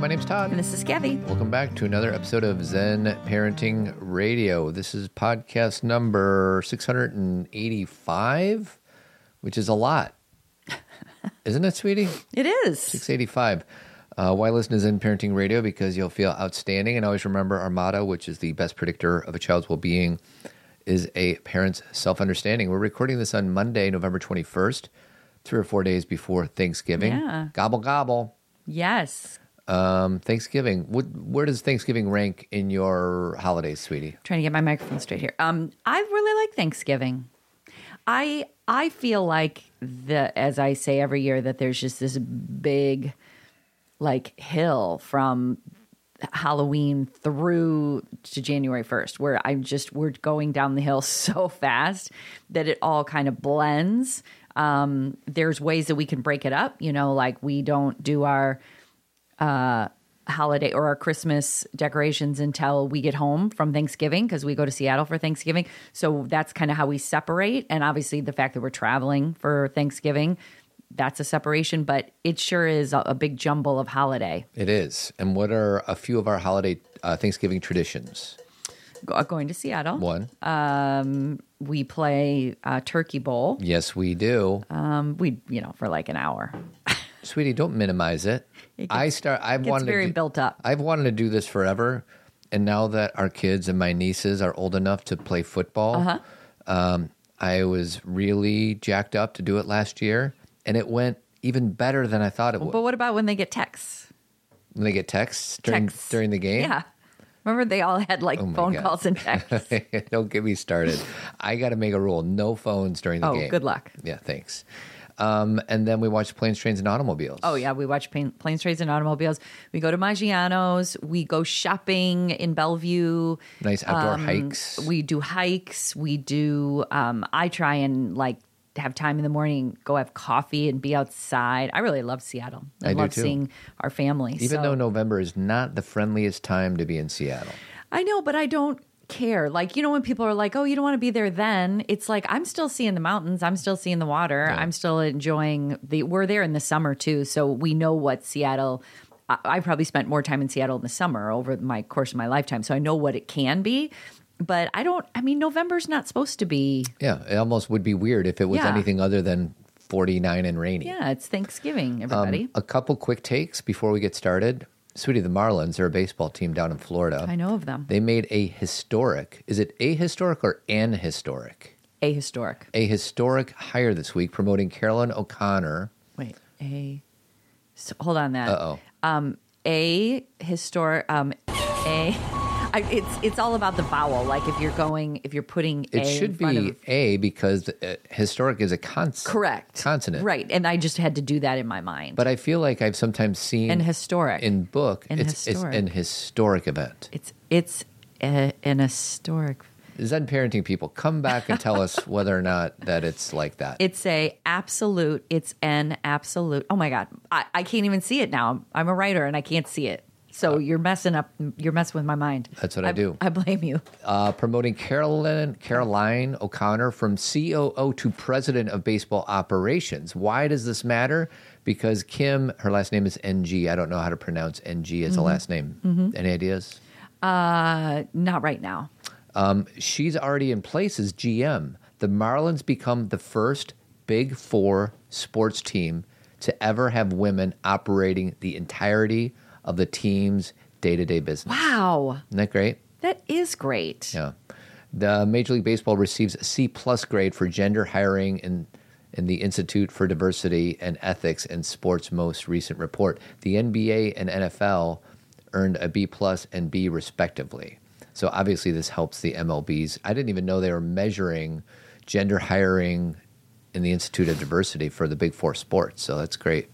my name's Todd. And this is Cathy. Welcome back to another episode of Zen Parenting Radio. This is podcast number 685, which is a lot. Isn't it, sweetie? It is. 685. Uh, why listen to Zen Parenting Radio? Because you'll feel outstanding. And always remember our motto, which is the best predictor of a child's well being, is a parent's self understanding. We're recording this on Monday, November 21st, three or four days before Thanksgiving. Yeah. Gobble, gobble. Yes. Um, Thanksgiving. What, where does Thanksgiving rank in your holidays, sweetie? Trying to get my microphone straight here. Um, I really like Thanksgiving. I I feel like the as I say every year that there's just this big like hill from Halloween through to January 1st where I'm just we're going down the hill so fast that it all kind of blends. Um, there's ways that we can break it up, you know, like we don't do our uh, holiday or our Christmas decorations until we get home from Thanksgiving because we go to Seattle for Thanksgiving. So that's kind of how we separate. And obviously, the fact that we're traveling for Thanksgiving, that's a separation, but it sure is a, a big jumble of holiday. It is. And what are a few of our holiday uh, Thanksgiving traditions? Go, going to Seattle, One. we play uh, Turkey Bowl. yes, we do. Um, we, you know, for like an hour. Sweetie, don't minimize it. It I gets- start. I've Gets wanted very to do, built up. I've wanted to do this forever, and now that our kids and my nieces are old enough to play football, Uh-huh. um, I was really jacked up to do it last year, and it went even better than I thought it would. But what about when they get texts? when they get texts during Texts. during the game, Yeah. Remember, they all had like Oh phone God. calls and texts. Don't get me started. I got to make a rule: no phones during the oh, game. good luck. Yeah, thanks. Um, and then we watch planes, trains, and automobiles. Oh yeah, we watch plane, planes, trains, and automobiles. We go to Maggiano's. We go shopping in Bellevue. nice outdoor Um, hikes. We do hikes. We do. Um, I try and like have time in the morning, go have coffee and be outside. I really love Seattle. I, I do love too. seeing our family. Even So- though November is not the friendliest time to be in Seattle. I know, but I don't care. Like, you know, when people are like, oh, you don't want to be there then, it's like, I'm still seeing the mountains. I'm still seeing the water. I'm still enjoying the, we're there in the summer too. So we know what Seattle, I, I probably spent more time in Seattle in the summer over my course of my lifetime. So I know what it can be. But I don't, I mean, November's not supposed to be, Yeah, it almost would be weird if it was Yeah. anything other than 49 and rainy. yeah, it's Thanksgiving, Um, everybody. a couple quick takes before we get started. Sweetie, the Marlins are a baseball team down in Florida. I know of them. They made a historic, is it a historic or an historic? A historic. A historic hire this week promoting Caroline O'Connor. Wait, a, so, hold on that. Uh oh. um, a historic um, a I, it's it's all about the vowel like if you're going if you're putting It a should be of, A because uh, historic is a cons- correct consonant. right and i just had to do that in my mind But I feel like I've sometimes seen and historic in book And it's, historic. it's an historic event. it's it's a, an historic Zen parenting people, come back and tell us whether or not that it's like that. it's a absolute it's an absolute oh my god i, I can't even see it now i'm a writer and i can't see it so you're messing up you're messing with my mind Uh, That's what I do. i blame you uh, promoting Carolyn Caroline O'Connor from COO to President of Baseball Operations. Why does this matter? Because Kim, her last name is NG. I don't know how to pronounce NG as a last name. Any ideas? uh not right now She's already in place as GM. The Marlins become the first Big Four sports team to ever have women operating the entirety of the team's day-to-day business. wow Isn't that great? that is great Yeah. The Major League Baseball receives a C plus grade for gender hiring in in the Institute for Diversity and Ethics in Sports' most recent report. The NBA and NFL earned a B plus and B respectively. So obviously this helps the MLBs. I didn't even know they were measuring gender hiring in the Institute of Diversity for the Big Four sports. So that's great.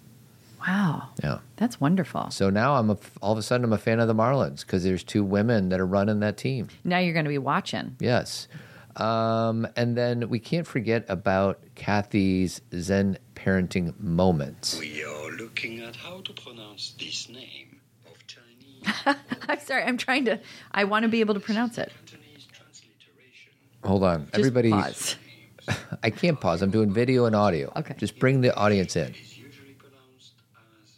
Wow. Yeah. That's wonderful. So now I'm a, all of a sudden I'm a fan of the Marlins because there's two women that are running that team. Now you're going to be watching. Yes. Um, and then we can't forget about Cathy's Zen parenting moments. We are looking at how to pronounce this name of Chinese. I'm sorry. I'm trying to. I want to be able to pronounce it. Hold on. Just Everybody, pause. I can't pause. I'm doing video and audio. Okay. Just bring the audience in. It is usually pronounced as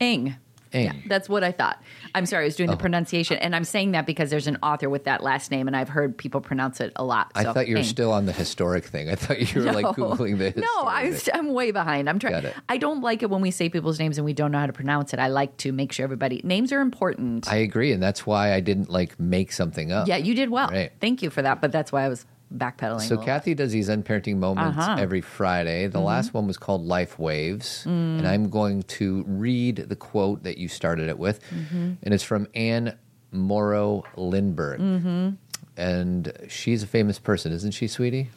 Eng. Ing. Eng. Yeah, that's what I thought. I'm sorry, I was doing the oh. pronunciation, and I'm saying that because there's an author with that last name, and I've heard people pronounce it a lot. I so, thought you were Eng. still on the historic thing. I thought you were like googling the. No, I'm. I'm way behind. I'm trying. I don't like it when we say people's names and we don't know how to pronounce it. I like to make sure everybody names are important. I agree, and that's why I didn't like make something up. yeah, you did well. Right. Thank you for that. But that's why I was backpedaling. So. Cathy does these Zen parenting moments Uh-huh. every Friday. The last one was called Life Waves, and I'm going to read the quote that you started it with, and it's from Anne Morrow Lindbergh. And she's a famous person, isn't she, sweetie?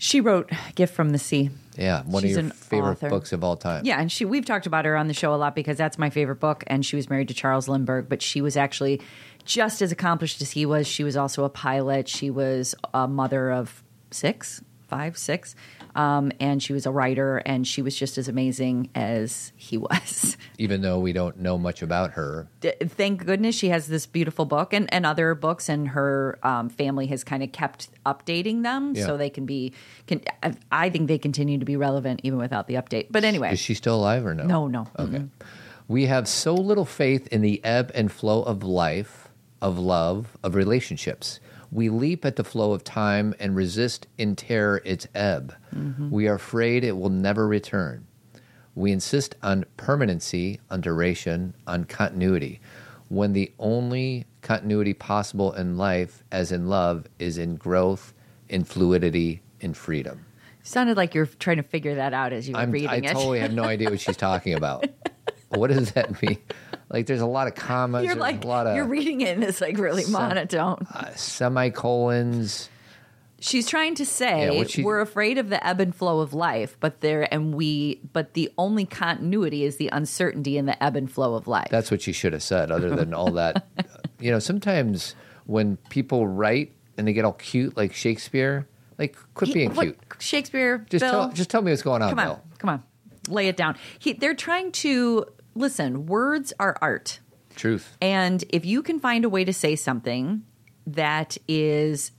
She wrote "Gift from the Sea." Yeah, one She's of your favorite author. books of all time. Yeah, and she we've talked about her on the show a lot because that's my favorite book. And she was married to Charles Lindbergh, but she was actually just as accomplished as he was. She was also a pilot. She was a mother of six, five, six, um, and she was a writer. And she was just as amazing as he was. Even though we don't know much about her, D- Thank goodness she has this beautiful book and, and other books, and her um, family has kind of kept updating them Yeah. so they can be. Can, I- I think they continue to be relevant even without the update. But anyway, is she still alive or no? no, no, Okay. We have so little faith in the ebb and flow of life, of love, of relationships. We leap at the flow of time and resist in terror its ebb. Mm-hmm. We are afraid it will never return. We insist on permanency, on duration, on continuity, when the only continuity possible in life, as in love, is in growth, in fluidity, in freedom. Sounded like you're trying to figure that out as you were I'm, reading I it. totally have no idea what she's talking about. what does that mean? Like, there's a lot of commas. you're like a lot of you're reading it and it's like really Some- monotone. uh, semicolons. She's trying to say Yeah, she- we're afraid of the ebb and flow of life, but there and we but the only continuity is the uncertainty in the ebb and flow of life. That's what she should have said. Other than all that, you know, sometimes when people write and they get all cute, like Shakespeare, like quit He- being what- cute. Shakespeare, Just Bill, tell, just tell me what's going on, come on, Bill. come on, lay it down. He, they're trying to listen. Words are art. Truth. And if you can find a way to say something that is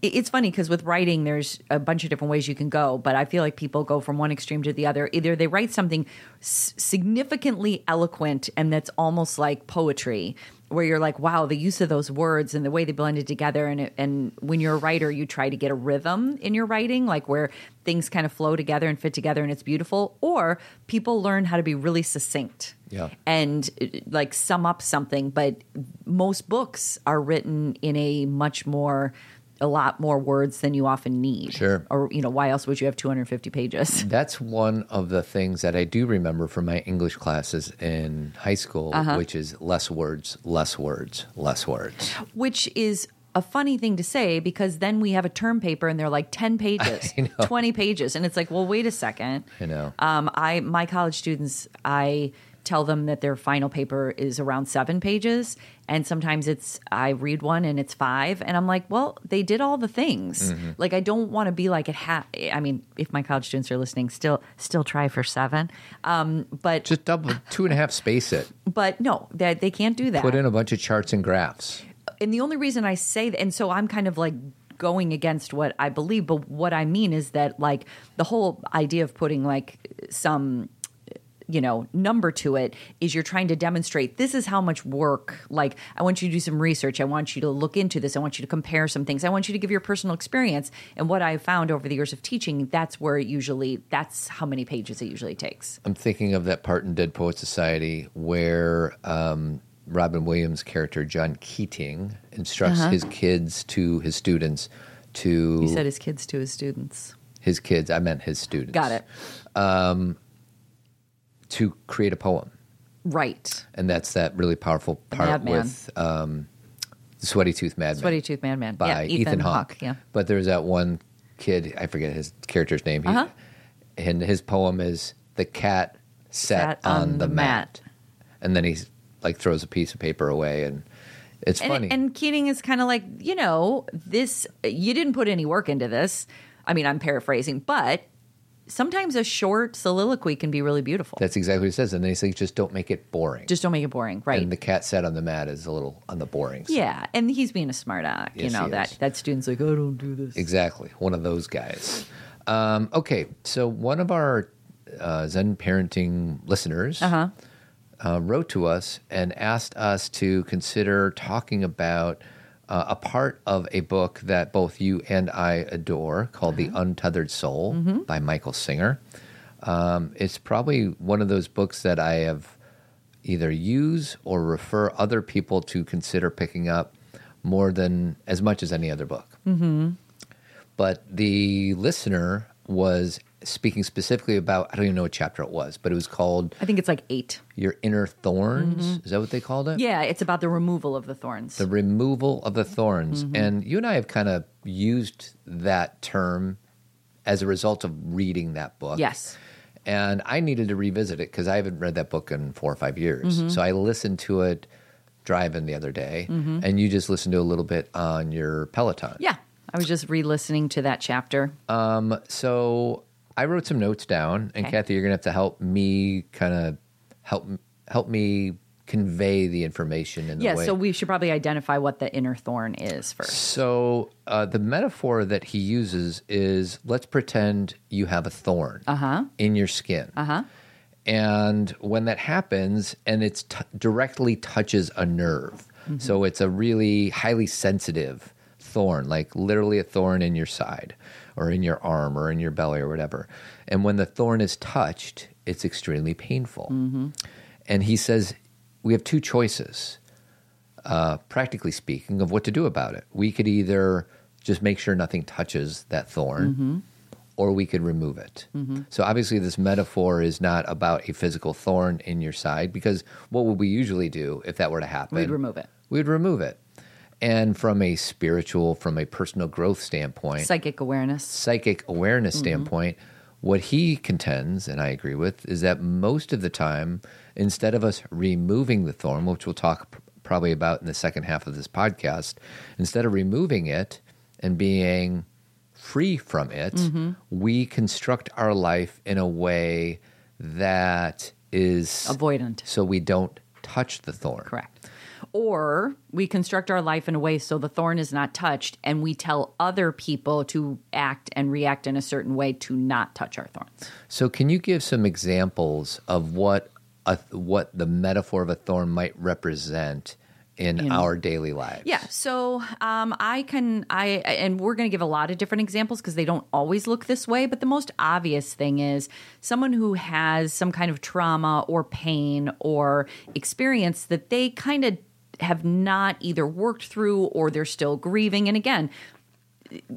it's funny because with writing there's a bunch of different ways you can go but i feel like people go from one extreme to the other either they write something s- significantly eloquent and that's almost like poetry where you're like wow the use of those words and the way they blended together. And it, and when you're a writer you try to get a rhythm in your writing like where things kind of flow together and fit together and it's beautiful. Or people learn how to be really succinct Yeah. and uh, like sum up something. But most books are written in a much more a lot more words than you often need Sure. or you know why else would you have 250 pages That's one of the things that I do remember from my English classes in high school, Uh-huh. which is less words, less words, less words. which is a funny thing to say because then we have a term paper and they're like 10 pages 20 pages and it's like well wait a second I know. um, i my college students i tell them that their final paper is around seven pages and sometimes it's i read one and it's five and i'm like well they did all the things Mm-hmm. like i don't want to be like it ha- i mean if my college students are listening still still try for seven um, but Just double, two and a half space it. but no that they can't do that Put in a bunch of charts and graphs. and the only reason I say that, and so I'm kind of like going against what I believe, but what I mean is that like the whole idea of putting like some you know number to it is you're trying to demonstrate this is how much work like i want you to do some research. I want you to look into this. I want you to compare some things. I want you to give your personal experience. And what i've found over the years of teaching that's where it usually that's how many pages it usually takes. I'm thinking of that part in Dead Poet Society where um, Robin Williams' character John Keating instructs Uh-huh. his kids to his students to he said his kids to his students. His kids. I meant his students. got it To create a poem, right and that's that really powerful part Madman. with um, the Sweaty-Toothed Madman. sweaty tooth madman by yeah Ethan, Hawke. yeah But there's that one kid, I forget his character's name. He, Uh-huh. And his poem is The Cat Sat, on, the, mat. And then he like throws a piece of paper away and it's and, funny. And Keating is kind of like, you know, this, you didn't put any work into this. I mean, I'm paraphrasing, but sometimes a short soliloquy can be really beautiful. That's exactly what he says. And then he says, just don't make it boring. Just don't make it boring, right? And the cat sat on the mat is a little on the boring side. yeah, and he's being a smart aleck. Yes, you know that is. that student's like, I don't do this. Exactly. One of those guys. Um, okay. So one of our uh, Zen parenting listeners Uh huh. uh, wrote to us and asked us to consider talking about uh, a part of a book that both you and I adore called The Untethered Soul by Michael Singer. Um, it's probably one of those books that I have either use or refer other people to consider picking up more than as much as any other book. Mm-hmm. But the listener was speaking specifically about, I don't even know what chapter it was, but it was called I think it's like eight. Your Inner Thorns. Is that what they called it? Yeah, it's about the removal of the thorns. The removal of the thorns. Mm-hmm. And you and I have kind of used that term as a result of reading that book. yes. And I needed to revisit it because I haven't read that book in four or five years. Mm-hmm. So I listened to it driving the other day, and you just listened to a little bit on your Peloton. Yeah. I was just re listening to that chapter. So I wrote some notes down, and Okay. Cathy, you're gonna have to help me kind of help help me convey the information in the yeah, way. so we should probably identify what the inner thorn is first. So uh, the metaphor that he uses is let's pretend you have a thorn Uh-huh. in your skin. Uh-huh. And when that happens and it's t- directly touches a nerve. Mm-hmm. So it's a really highly sensitive thorn, like literally a thorn in your side or in your arm or in your belly or whatever. And when the thorn is touched, it's extremely painful. Mm-hmm. And he says we have two choices uh, practically speaking, of what to do about it. We could either just make sure nothing touches that thorn, or we could remove it. So, obviously, this metaphor is not about a physical thorn in your side, because what would we usually do if that were to happen? We'd remove it. We'd remove it. And from a spiritual, from a personal growth standpoint, Psychic awareness. psychic awareness mm-hmm. standpoint, what he contends, and I agree with, is that most of the time, instead of us removing the thorn, which we'll talk probably about in the second half of this podcast, instead of removing it and being free from it, mm-hmm. we construct our life in a way that is Avoidant. so we don't touch the thorn. Correct. Or we construct our life in a way so the thorn is not touched, and we tell other people to act and react in a certain way to not touch our thorns. So, can you give some examples of what a, what the metaphor of a thorn might represent in In- our daily lives? Yeah. So um, I can I and we're going to give a lot of different examples because they don't always look this way. But the most obvious thing is someone who has some kind of trauma or pain or experience that they kind of have not either worked through or they're still grieving. And again,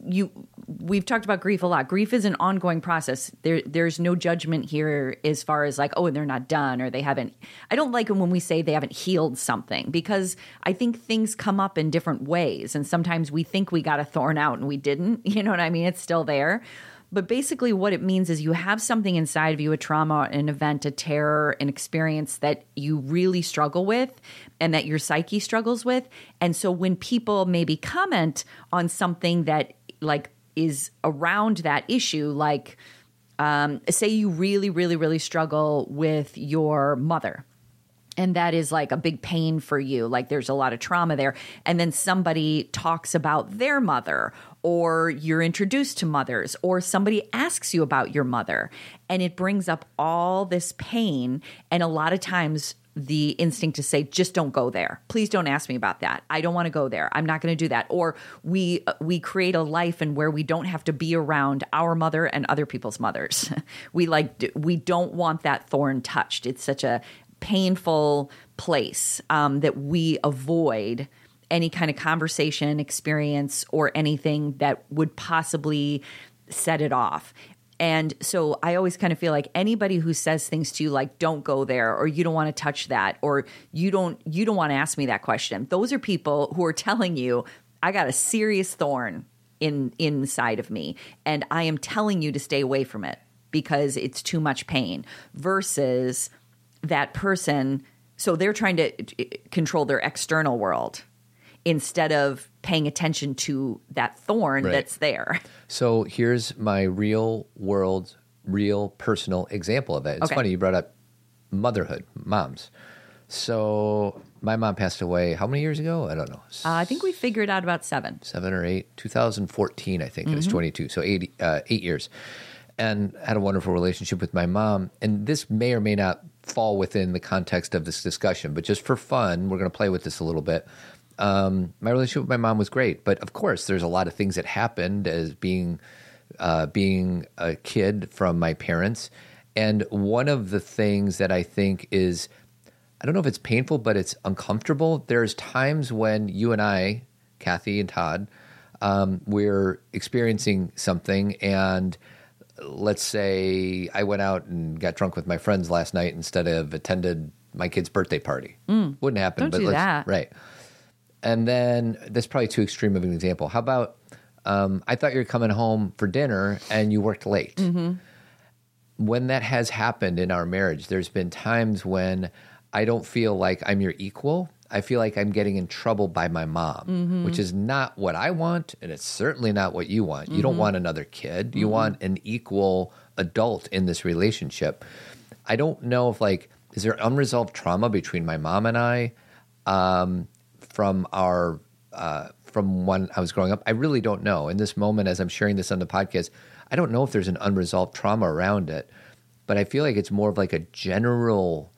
you we've talked about grief a lot. Grief is an ongoing process. There there's no judgment here as far as like oh and they're not done or they haven't i don't like when we say they haven't healed something because i think things come up in different ways. And sometimes we think we got a thorn out and we didn't you know what i mean? It's still there but basically what it means is you have something inside of you a trauma an event a terror an experience that you really struggle with and that your psyche struggles with. And so when people maybe comment on something that like is around that issue like um, say you really really really struggle with your mother and that is like a big pain for you. Like there's a lot of trauma there. And then somebody talks about their mother or you're introduced to mothers or somebody asks you about your mother and it brings up all this pain. And a lot of times the instinct to say just don't go there. Please don't ask me about that. I don't want to go there. I'm not going to do that. Or we we create a life and where we don't have to be around our mother and other people's mothers. We like we don't want that thorn touched. It's such a painful place um, that we avoid any kind of conversation, experience, or anything that would possibly set it off. And so I always kind of feel like anybody who says things to you like don't go there or you don't want to touch that or you don't you don't want to ask me that question. Those are people who are telling you I got a serious thorn in inside of me and I am telling you to stay away from it because it's too much pain versus that person so they're trying to uh, control their external world instead of paying attention to that thorn Right. that's there So here's my real world, real personal example of it. It's Okay. funny you brought up motherhood, moms. So my mom passed away how many years ago? I don't know. uh, i think we figured out about seven seven or eight, 2014, I think it was 22, so eight, uh, eight years. and had a wonderful relationship with my mom. And this may or may not fall within the context of this discussion, but just for fun, we're going to play with this a little bit. Um, my relationship with my mom was great, but of course, there's a lot of things that happened as being uh, being a kid from my parents. And one of the things that I think is, I don't know if it's painful, but it's uncomfortable. There's times when you and I, Cathy and Todd, um, we're experiencing something and let's say I went out and got drunk with my friends last night instead of attended my kid's birthday party. Wouldn't happen. Don't but do let's, that. Right. And then that's probably too extreme of an example. How about um, I thought you were coming home for dinner and you worked late. Mm-hmm. When that has happened in our marriage, there's been times when I don't feel like I'm your equal. I feel like I'm getting in trouble by my mom, Mm-hmm. which is not what I want, and it's certainly not what you want. You don't Mm-hmm. want another kid. You want an equal adult in this relationship. I don't know if like is there unresolved trauma between my mom and I um, from our uh, from when I was growing up. I really don't know. In this moment, as I'm sharing this on the podcast, I don't know if there's an unresolved trauma around it, but I feel like it's more of like a general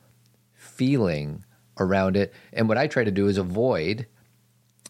feeling around it. And what I try to do is avoid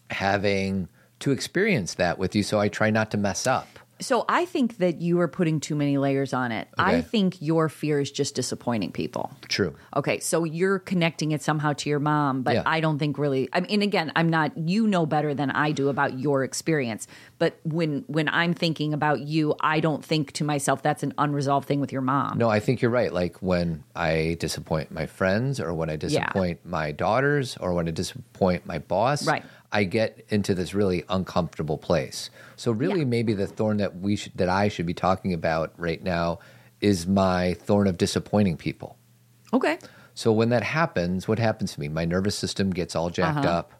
having to experience that with you, so I try not to mess up. So I think that you are putting too many layers on it. I think your fear is just disappointing people. True. Okay, so you're connecting it somehow to your mom, but Yeah. I don't think really. I mean, again, I'm not. You know better than I do about your experience. But when when I'm thinking about you, I don't think to myself that's an unresolved thing with your mom. No, I think you're right. Like when I disappoint my friends or when I disappoint my daughters or when I disappoint my boss, Right. I get into this really uncomfortable place. So really Yeah. maybe the thorn that we should that I should be talking about right now is my thorn of disappointing people. Okay. So when that happens, what happens to me? My nervous system gets all jacked Uh-huh. up.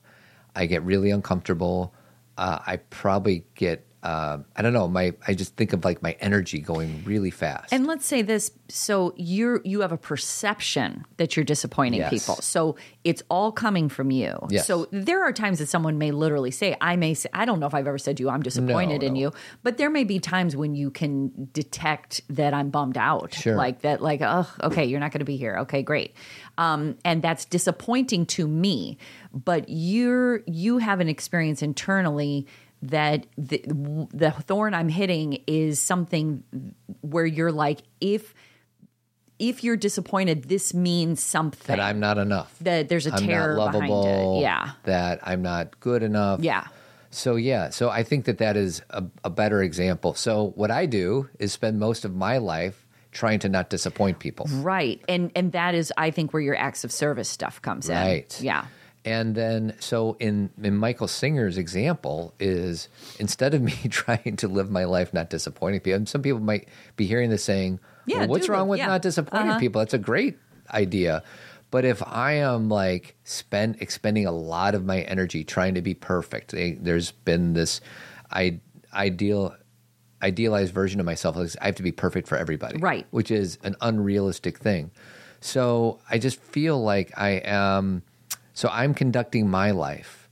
I get really uncomfortable. Uh, I probably get uh, I don't know. My I just think of like my energy going really fast. And let's say this so you're you have a perception that you're disappointing Yes. people. So it's all coming from you. Yes. So there are times that someone may literally say, I may say I don't know if I've ever said to you I'm disappointed in no. you, but there may be times when you can detect that I'm bummed out. Sure. Like that like, oh, okay, you're not gonna be here. Okay, great. Um, and that's disappointing to me. But you're you have an experience internally that the, the thorn I'm hitting is something where you're like, if if you're disappointed, this means something. that I'm not enough. that there's a I'm terror not lovable. behind it. Yeah, That I'm not good enough. yeah. So yeah, so I think that that is a, a better example. So what I do is spend most of my life trying to not disappoint people. Right. And and that is I think where your acts of service stuff comes in. Right. Yeah. And then, so in, in Michael Singer's example, is instead of me trying to live my life not disappointing people, and some people might be hearing this saying, Yeah, well, what's wrong with yeah. not disappointing Uh-huh. people? That's a great idea. But if I am like spend expending a lot of my energy trying to be perfect, they, there's been this I, ideal idealized version of myself. Like I have to be perfect for everybody, Right. Which is an unrealistic thing. So I just feel like I am. So I'm conducting my life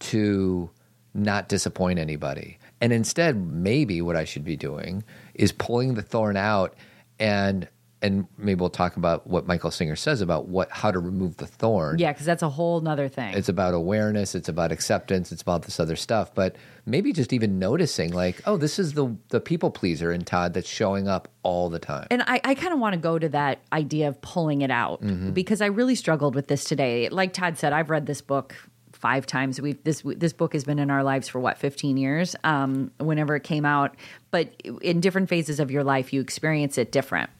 to not disappoint anybody, and instead, maybe what I should be doing is pulling the thorn out and. And maybe we'll talk about what Michael Singer says about what how to remove the thorn Yeah, because that's a whole nother thing. it's about awareness it's about acceptance it's about this other stuff but maybe just even noticing like oh this is the the people pleaser in todd that's showing up all the time And I, I kind of want to go to that idea of pulling it out because I really struggled with this today. Like Todd said, I've read this book five times. We've this this book has been in our lives for what fifteen years. Um, whenever it came out, but in different phases of your life, you experience it different.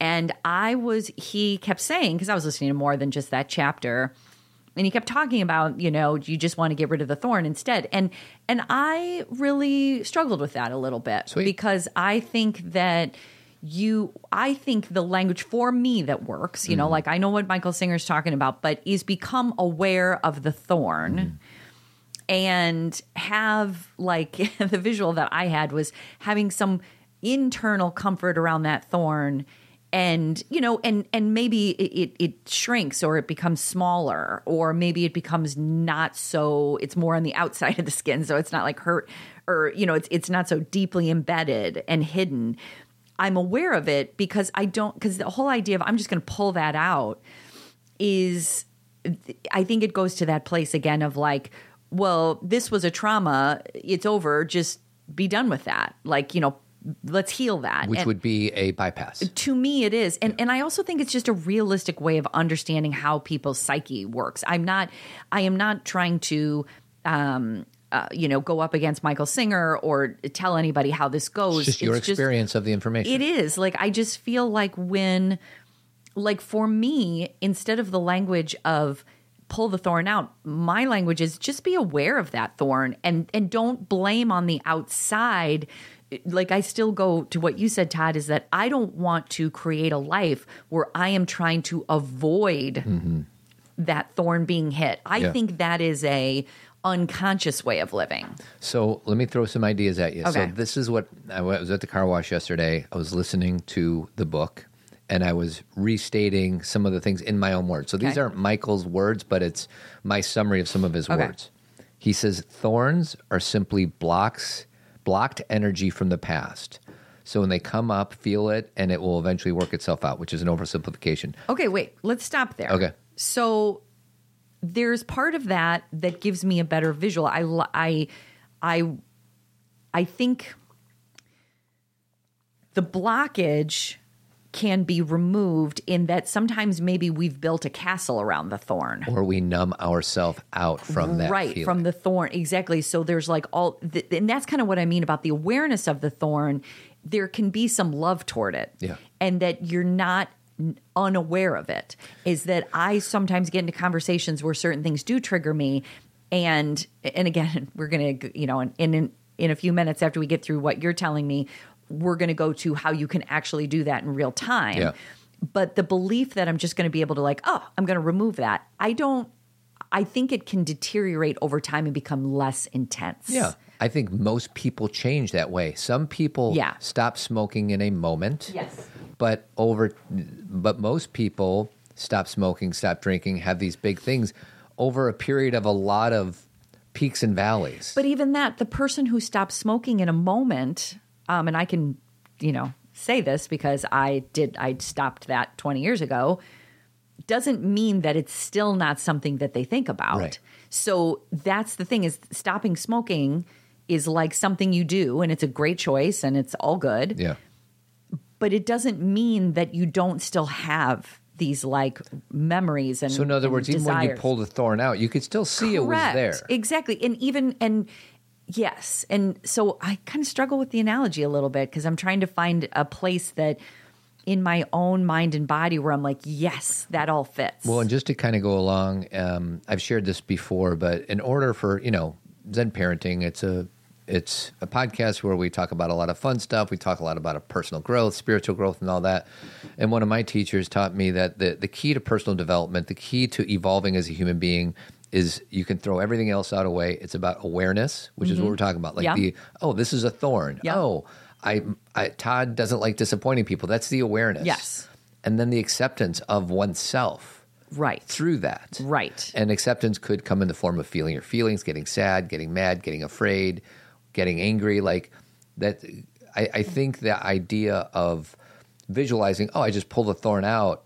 And I was he kept saying because I was listening to more than just that chapter and he kept talking about you know you just want to get rid of the thorn instead. And and i really struggled with that a little bit Sweet. because i think that you i think the language for me that works you know mm-hmm. like i know what michael singer's talking about but is become aware of the thorn mm-hmm. and have like the visual that i had was having some internal comfort around that thorn and you know and and maybe it, it it shrinks or it becomes smaller or maybe it becomes not so it's more on the outside of the skin so it's not like hurt or you know it's it's not so deeply embedded and hidden I'm aware of it because I don't because the whole idea of I'm just going to pull that out is I think it goes to that place again of like, well, this was a trauma, it's over, just be done with that. Like, you know, let's heal that. which And- would be a bypass. to me it is and and i also think it's just a realistic way of understanding how people's psyche works i'm not i am not trying to um uh, you know go up against michael singer or tell anybody how this goes It's just your experience of the information. it is like i just feel like when like for me instead of the language of pull the thorn out my language is just be aware of that thorn and and don't blame on the outside like i still go to what you said todd is that i don't want to create a life where i am trying to avoid mm-hmm. that thorn being hit i Yeah. think that is a unconscious way of living So let me throw some ideas at you. So this is what I was at the car wash yesterday. I was listening to the book and I was restating some of the things in my own words. So these aren't Michael's words, but it's my summary of some of his Okay. words. He says thorns are simply blocks blocked energy from the past. So when they come up, feel it and it will eventually work itself out, which is an oversimplification. Okay, wait. Let's stop there. Okay. So there's part of that that gives me a better visual. I I I I think the blockage can be removed in that sometimes maybe we've built a castle around the thorn. Or we numb ourselves out from that right feeling. from the thorn exactly. So there's like all th- and that's kind of what i mean about the awareness of the thorn. There can be some love toward it. Yeah. and that you're not unaware of it. Is that i sometimes get into conversations where certain things do trigger me. And and again we're gonna you know in in, in a few minutes after we get through what you're telling me we're gonna go to how you can actually do that in real time Yeah. but the belief that i'm just gonna be able to like oh i'm gonna remove that i don't I think it can deteriorate over time and become less intense. Yeah. I think most people change that way. Some people Yeah. stop smoking in a moment. Yes. But over but most people stop smoking, stop drinking, have these big things over a period of a lot of peaks and valleys. But even that, the person who stops smoking in a moment, um, and I can, you know, say this because I did, I stopped that 20 years ago, doesn't mean that it's still not something that they think about. Right. So that's the thing is stopping smoking is like something you do and it's a great choice and it's all good. yeah. But it doesn't mean that you don't still have these like memories and So in other words, even when you desires. pull the thorn out, you could still see it was there. Exactly. And even and yes. And so I kind of struggle with the analogy a little bit because I'm trying to find a place that in my own mind and body where I'm like, yes, that all fits. Well, and just to kind of go along, um, I've shared this before, but in order for you know Zen parenting, it's a it's a podcast where we talk about a lot of fun stuff. We talk a lot about personal growth, spiritual growth, and all that. And one of my teachers taught me that the the key to personal development, the key to evolving as a human being, is you can throw everything else out away. It's about awareness, which is what mm-hmm. we're talking about. Like Yeah. the oh, this is a thorn. Yeah. Oh, I, I Todd doesn't like disappointing people. That's the awareness. Yes. And then the acceptance of oneself right. through that. Right. And acceptance could come in the form of feeling your feelings, getting sad, getting mad, getting afraid, getting angry. Like that, I, I think the idea of visualizing, oh, I just pulled the thorn out,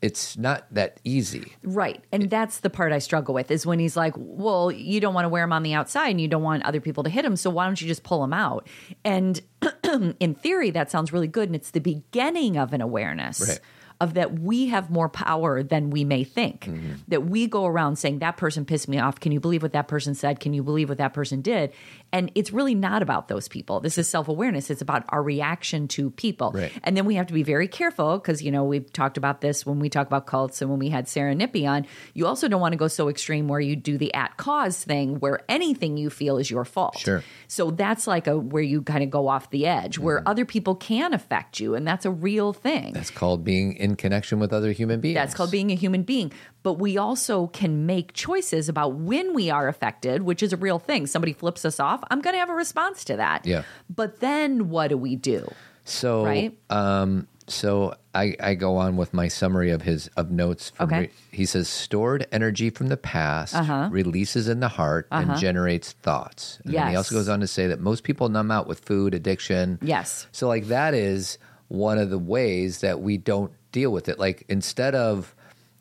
it's not that easy. Right. And that's the part I struggle with is when he's like, well, you don't want to wear them on the outside and you don't want other people to hit them. So why don't you just pull them out? And in theory, that sounds really good. And it's the beginning of an awareness. Right. Of that we have more power than we may think. Mm-hmm. That we go around saying, that person pissed me off. Can you believe what that person said? Can you believe what that person did? And it's really not about those people. This is self awareness. It's about our reaction to people. Right. And then we have to be very careful because, you know, we've talked about this when we talk about cults and when we had Sarah Nippy on. You also don't want to go so extreme where you do the at cause thing where anything you feel is your fault. Sure. So that's like a where you kind of go off the edge where Mm-hmm. other people can affect you. And that's a real thing. That's called being in connection with other human beings. That's called being a human being. But we also can make choices about when we are affected, which is a real thing. Somebody flips us off, I'm going to have a response to that. Yeah. But then what do we do? So, Right? um, so I, I go on with my summary of his of notes. From Okay. he says stored energy from the past Uh-huh. releases in the heart and generates thoughts. And then he also goes on to say that most people numb out with food addiction. Yes. So like that is one of the ways that we don't deal with it. Like instead of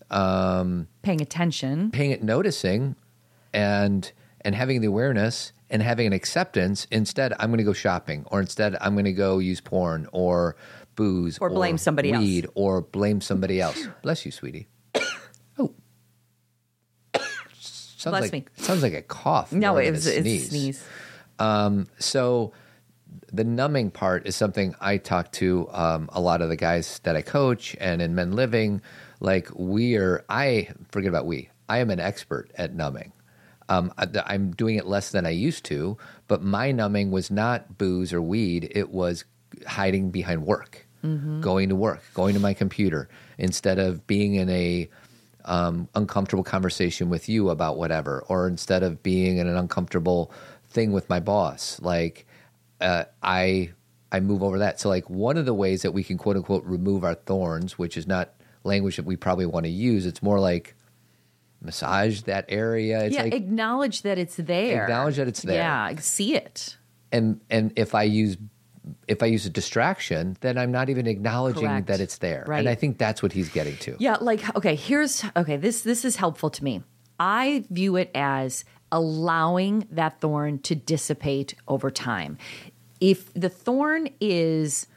um, Paying attention. paying it, noticing, and and having the awareness and having an acceptance, instead I'm going to go shopping, or instead I'm going to go use porn or booze, Or blame somebody else. or blame somebody else. Bless you, sweetie. Oh. Sounds Bless like, me. Sounds like a cough. No, it was a it's sneeze. sneeze. Um, so the numbing part is something I talk to um, a lot of the guys that I coach and in Men Living. Like we are, I forget about we. I am an expert at numbing. Um, I, I'm doing it less than I used to, but my numbing was not booze or weed. It was hiding behind work, going to work, going to my computer instead of being in a um, uncomfortable conversation with you about whatever, or instead of being in an uncomfortable thing with my boss, like uh, I I move over that. So like one of the ways that we can quote unquote remove our thorns, which is not language that we probably want to use, it's more like massage that area. It's yeah, like acknowledge that it's there. Acknowledge that it's there. Yeah, see it. and and if I use if I use a distraction, then I'm not even acknowledging Correct. that it's there. Right. And I think that's what he's getting to. Yeah, like okay, here's okay, this this is helpful to me. I view it as allowing that thorn to dissipate over time. If the thorn is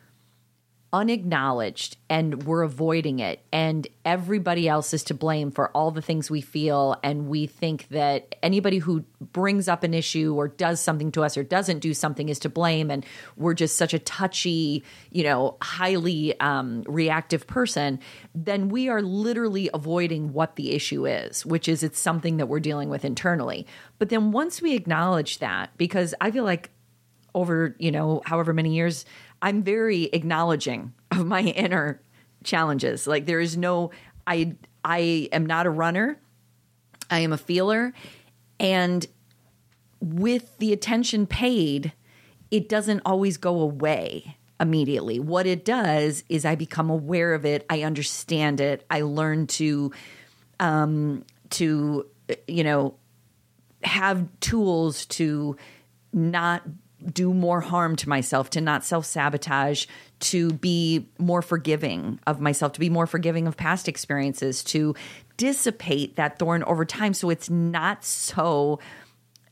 unacknowledged and we're avoiding it. And everybody else is to blame for all the things we feel. And we think that anybody who brings up an issue or does something to us or doesn't do something is to blame. And we're just such a touchy you know highly um, reactive person. Then we are literally avoiding what the issue is which is it's something that we're dealing with internally. But then once we acknowledge that because i feel like over you know however many years i'm very acknowledging of my inner challenges. Like there is no i i am not a runner. I am a feeler. And with the attention paid it doesn't always go away immediately. What it does is i become aware of it. I understand it. I learn to um to you know have tools to not do more harm to myself, to not self sabotage, to be more forgiving of myself, to be more forgiving of past experiences, to dissipate that thorn over time. So it's not so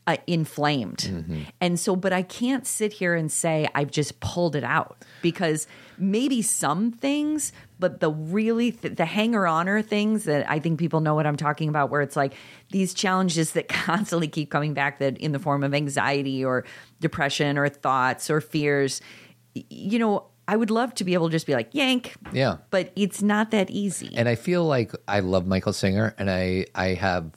uh, inflamed. And so, but I can't sit here and say I've just pulled it out because maybe some things, but the really, th- the hanger oner things that I think people know what I'm talking about, where it's like these challenges that constantly keep coming back that in the form of anxiety or depression or thoughts or fears, you know, I would love to be able to just be like, yank. Yeah. But it's not that easy. And I feel like I love Michael Singer and I I have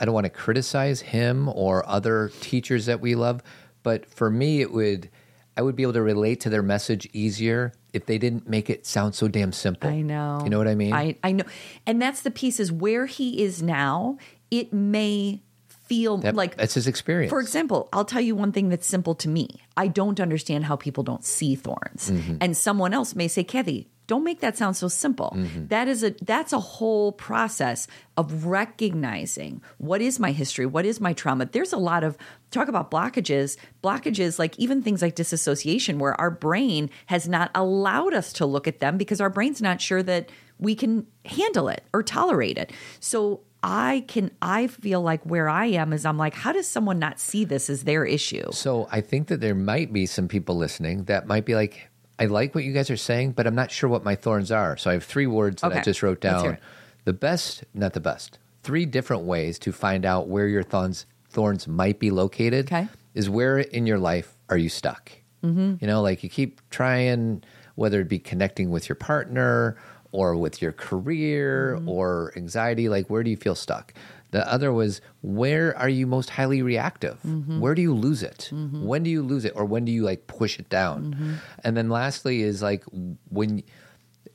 I don't want to criticize him or other teachers that we love, but for me it would I would be able to relate to their message easier if they didn't make it sound so damn simple. I know. You know what I mean? I, I know. And that's the piece is where he is now, it may feel That- like that's his experience. For example, I'll tell you one thing that's simple to me. I don't understand how people don't see thorns. Mm-hmm. And someone else may say, Cathy, don't make that sound so simple. Mm-hmm. That is a that's a whole process of recognizing what is my history, what is my trauma. There's a lot of talk about blockages, blockages like even things like disassociation where our brain has not allowed us to look at them because our brain's not sure that we can handle it or tolerate it. So I can I feel like where I am is I'm like how does someone not see this as their issue? So I think that there might be some people listening that might be like, I like what you guys are saying, but I'm not sure what my thorns are. So I have three words that I just wrote down. The best, not the best, three different ways to find out where your thorns thorns might be located. Okay. Is where in your life are you stuck? Mm-hmm. You know, like you keep trying, whether it be connecting with your partner or with your career Mm-hmm. or anxiety, like where do you feel stuck? The other was where are you most highly reactive? Mm-hmm. Where do you lose it? When do you lose it or when do you like push it down? Mm-hmm. And then lastly is like when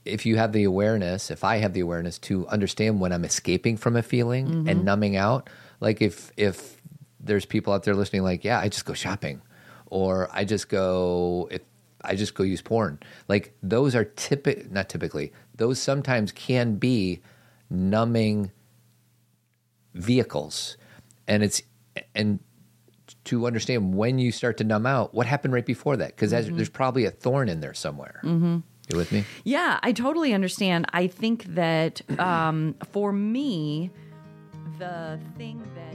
if you have the awareness, if I have the awareness to understand when I'm escaping from a feeling Mm-hmm. and numbing out, like if if there's people out there listening like, yeah, I just go shopping or I just go if I just go use porn. Like those are typic not typically. Those sometimes can be numbing vehicles and it's and to understand when you start to numb out, what happened right before that? Because Mm-hmm. there's probably a thorn in there somewhere. Mm-hmm. You with me? Yeah, I totally understand. I think that um, for me, the thing that.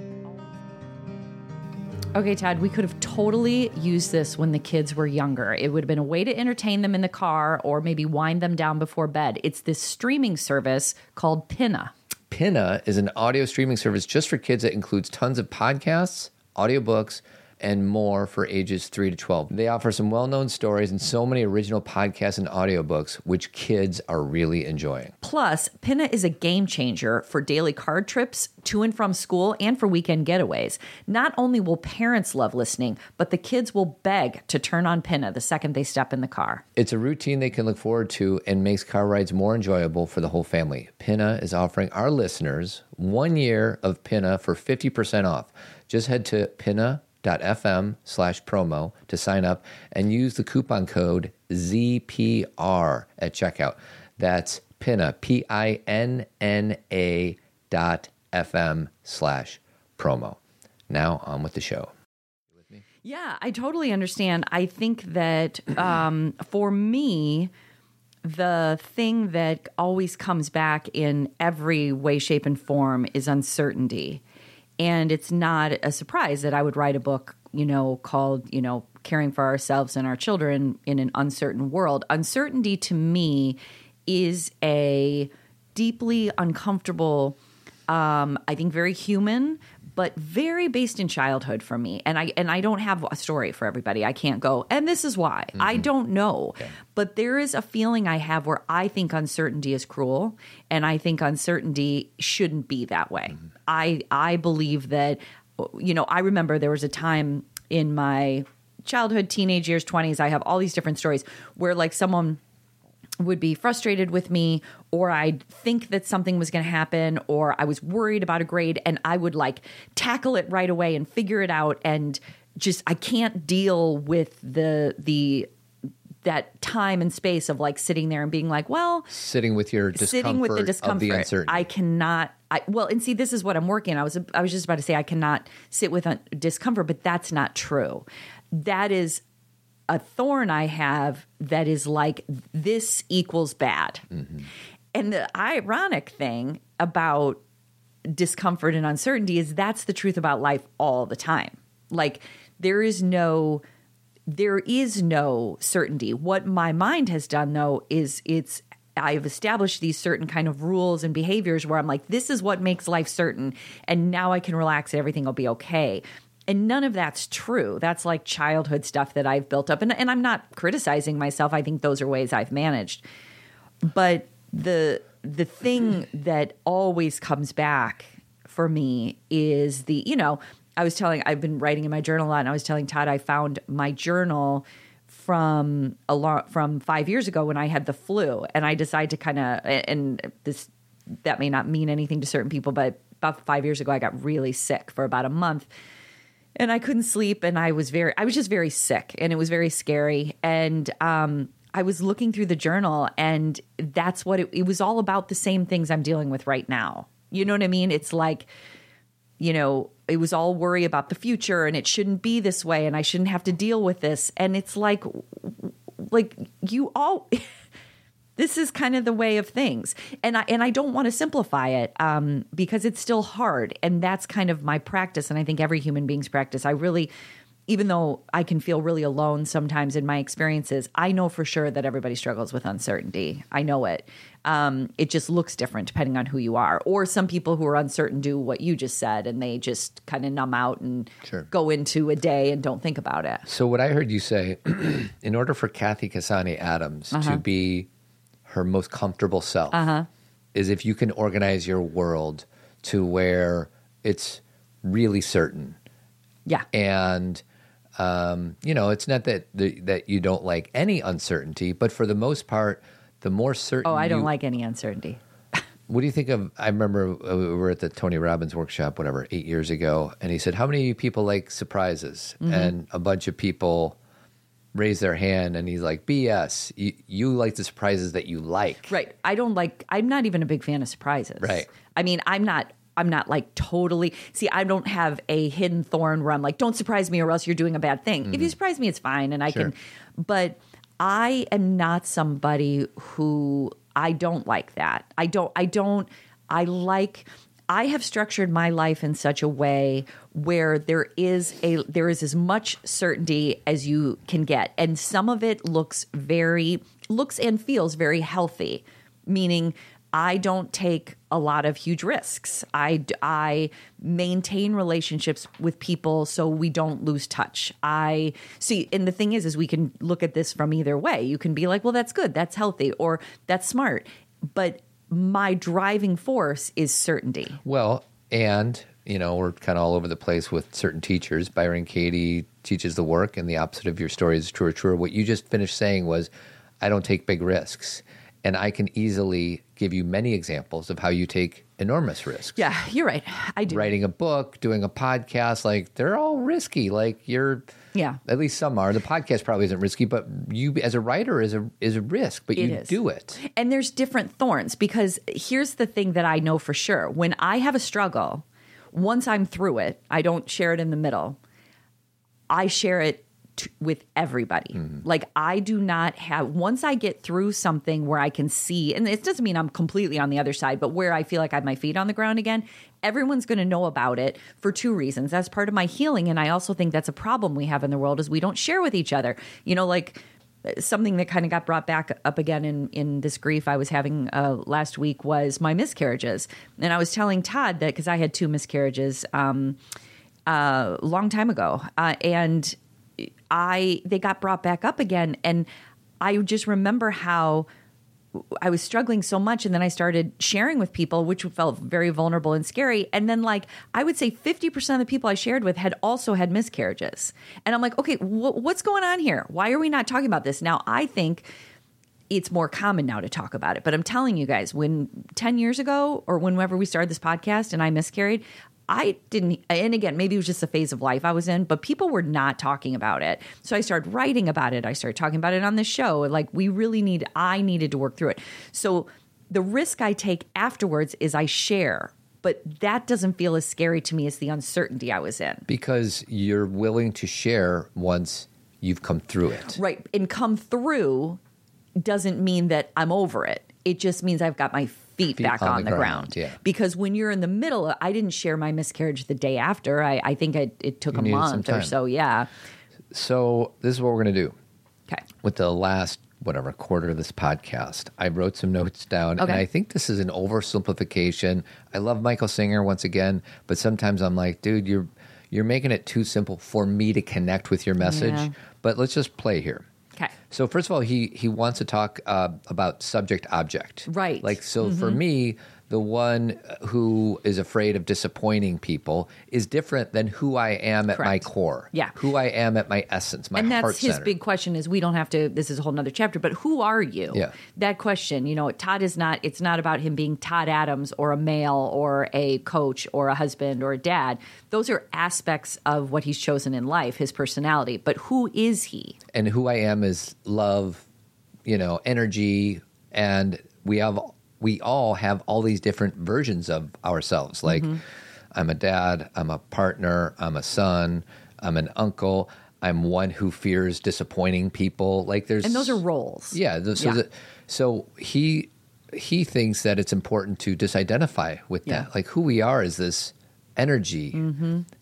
Okay, Todd, we could have totally used this when the kids were younger. It would have been a way to entertain them in the car or maybe wind them down before bed. It's this streaming service called Pinna. Pinna is an audio streaming service just for kids that includes tons of podcasts, audiobooks, and more for ages 3 to 12. They offer some well-known stories and so many original podcasts and audiobooks which kids are really enjoying. Plus, Pinna is a game changer for daily card trips to and from school and for weekend getaways. Not only will parents love listening, but the kids will beg to turn on Pinna the second they step in the car. It's a routine they can look forward to and makes car rides more enjoyable for the whole family. Pinna is offering our listeners 1 year of Pinna for 50% off. Just head to pinna.fm slash promo to sign up and use the coupon code ZPR at checkout. That's Pinna, P I N N A dot FM slash promo. Now on with the show. Yeah, I totally understand. I think that um, for me, the thing that always comes back in every way, shape, and form is uncertainty. And it's not a surprise that I would write a book, you know, called, you know, Caring for Ourselves and Our Children in an Uncertain World. Uncertainty to me is a deeply uncomfortable, um, I think very human, but very based in childhood for me. And I and I don't have a story for everybody. I can't go, and this is why. I mm-hmm. don't know. But there is a feeling I have where I think uncertainty is cruel and I think uncertainty shouldn't be that way. Mm-hmm. I I believe that you know, I remember there was a time in my childhood, teenage years, 20s, I have all these different stories where like someone would be frustrated with me or I'd think that something was going to happen or I was worried about a grade and I would like tackle it right away and figure it out and just I can't deal with the the that time and space of like sitting there and being like, well, Sitting with your discomfort, sitting with the discomfort. of the uncertainty. I cannot. I well, and see, this is what I'm working. I was I was just about to say I cannot sit with un- discomfort, but that's not true. That is a thorn I have that is like this equals bad. And the ironic thing about discomfort and uncertainty is that's the truth about life all the time. Like there is no there is no certainty. What my mind has done though is it's I've established these certain kind of rules and behaviors where I'm like this is what makes life certain and now I can relax and everything will be okay. And none of that's true. That's like childhood stuff that I've built up and and I'm not criticizing myself. I think those are ways I've managed. But the the thing that always comes back for me is the you know I was telling I've been writing in my journal a lot and I was telling Todd I found my journal from a lot from 5 years ago when I had the flu and I decided to kind of and this that may not mean anything to certain people but about 5 years ago I got really sick for about a month and I couldn't sleep and I was very I was just very sick and it was very scary and um I was looking through the journal and that's what it, it was all about the same things I'm dealing with right now. You know what I mean? It's like you know, it was all worry about the future and it shouldn't be this way and I shouldn't have to deal with this and it's like like you all this is kind of the way of things. And i and i don't want to simplify it um, because it's still hard. And that's kind of my practice and i think every human being's practice. I really even though i can feel really alone sometimes in my experiences i know for sure that everybody struggles with uncertainty. I know it. Um, it just looks different depending on who you are. Or some people who are uncertain do what you just said and they just kind of numb out and Sure. go into a day and don't think about it. So what I heard you say, in order for Cathy Cassani Adams Uh-huh. to be her most comfortable self, is if you can organize your world to where it's really certain, yeah and um, you know, it's not that the, that you don't like any uncertainty, but for the most part, the more certain. oh i don't you- like any uncertainty What do you think of? I remember uh, we were at the Tony Robbins workshop, whatever, eight years ago, and he said, "How many people like surprises?" Mm-hmm. And a bunch of people raised their hand, and he's like, "BS! You, you like the surprises that you like, Right. I don't like. I'm not even a big fan of surprises. Right. I mean, I'm not. I'm not like totally. See, I don't have a hidden thorn where I'm like, don't surprise me or else you're doing a bad thing. If you mm-hmm. surprise me, it's fine, and I Sure. can. But I am not somebody who I don't like that. I don't. I don't. I like. I have structured my life in such a way where there is a there is as much certainty as you can get, and some of it looks very looks and feels very healthy. Meaning, I don't take a lot of huge risks. I, I maintain relationships with people so we don't lose touch. I see, and the thing is, is we can look at this from either way. You can be like, well, that's good, that's healthy, or that's smart. But my driving force is certainty. Well, and you know, we're kind of all over the place with certain teachers. Byron Katie teaches the work, and the opposite of your story is true or true. What you just finished saying was, I don't take big risks. And I can easily give you many examples of how you take enormous risks. Yeah, you're right. I do. Writing a book, doing a podcast, like they're all risky. Like you're, Yeah. At least some are. The podcast probably isn't risky, but you as a writer is a is a risk. But It you is. do it. And there's different thorns because here's the thing that I know for sure. When I have a struggle, once I'm through it, I don't share it in the middle. I share it t- with everybody. Like I do not have once I get through something where I can see and it doesn't mean I'm completely on the other side, but where I feel like I have my feet on the ground again, everyone's going to know about it for two reasons. That's part of my healing and I also think that's a problem we have in the world is we don't share with each other. You know like something that kind of got brought back up again in in this grief I was having uh, last week was my miscarriages, and I was telling Todd that because I had two miscarriages um, uh, long time ago, uh, and I they got brought back up again, and I just remember how. I was struggling so much, and then I started sharing with people, which felt very vulnerable and scary. And then, like, I would say 50% of the people I shared with had also had miscarriages. And I'm like, okay, wh- what's going on here? Why are we not talking about this? Now, I think it's more common now to talk about it. But I'm telling you guys, when 10 years ago or whenever we started this podcast and I miscarried, I didn't, and again, maybe it was just a phase of life I was in, but people were not talking about it. So I started writing about it. I started talking about it on the show. Like, we really need, I needed to work through it. So the risk I take afterwards is I share, but that doesn't feel as scary to me as the uncertainty I was in. Because you're willing to share once you've come through it. Right. And come through doesn't mean that I'm over it. It just means I've got my feet, Feet back on on, the the, ground, ground. yeah. Because when you're in the middle, I didn't share my miscarriage the day after. I, I think I, it took You a month or so. Yeah. So this is what we're going to do. Okay. with the last whatever quarter of this podcast, I wrote some notes down, and I think this is an oversimplification. I love Michael Singer once again, but sometimes I'm like, dude, you're you're making it too simple for me to connect with your message. Yeah. But let's just play here. Okay. So first of all, he he wants to talk uh, about subject object. Right. Like so for me, the one who is afraid of disappointing people is different than who I am at my core. Yeah. Who I am at my essence, my and that's his center. big question is we don't have to this is a whole nother chapter but who are you Yeah. that question you know todd is not it's not about him being todd adams or a male or a coach or a husband or a dad those are aspects of what he's chosen in life his personality but who is he and who I am is love, you know, energy, and we have we all have all these different versions of ourselves. Like, Mm-hmm. I'm a dad, I'm a partner, I'm a son, I'm an uncle, I'm one who fears disappointing people. Like, there's and those are roles yeah. th- So, Yeah. that- so he he thinks that it's important to disidentify with Yeah. that. Like, who we are is this energy,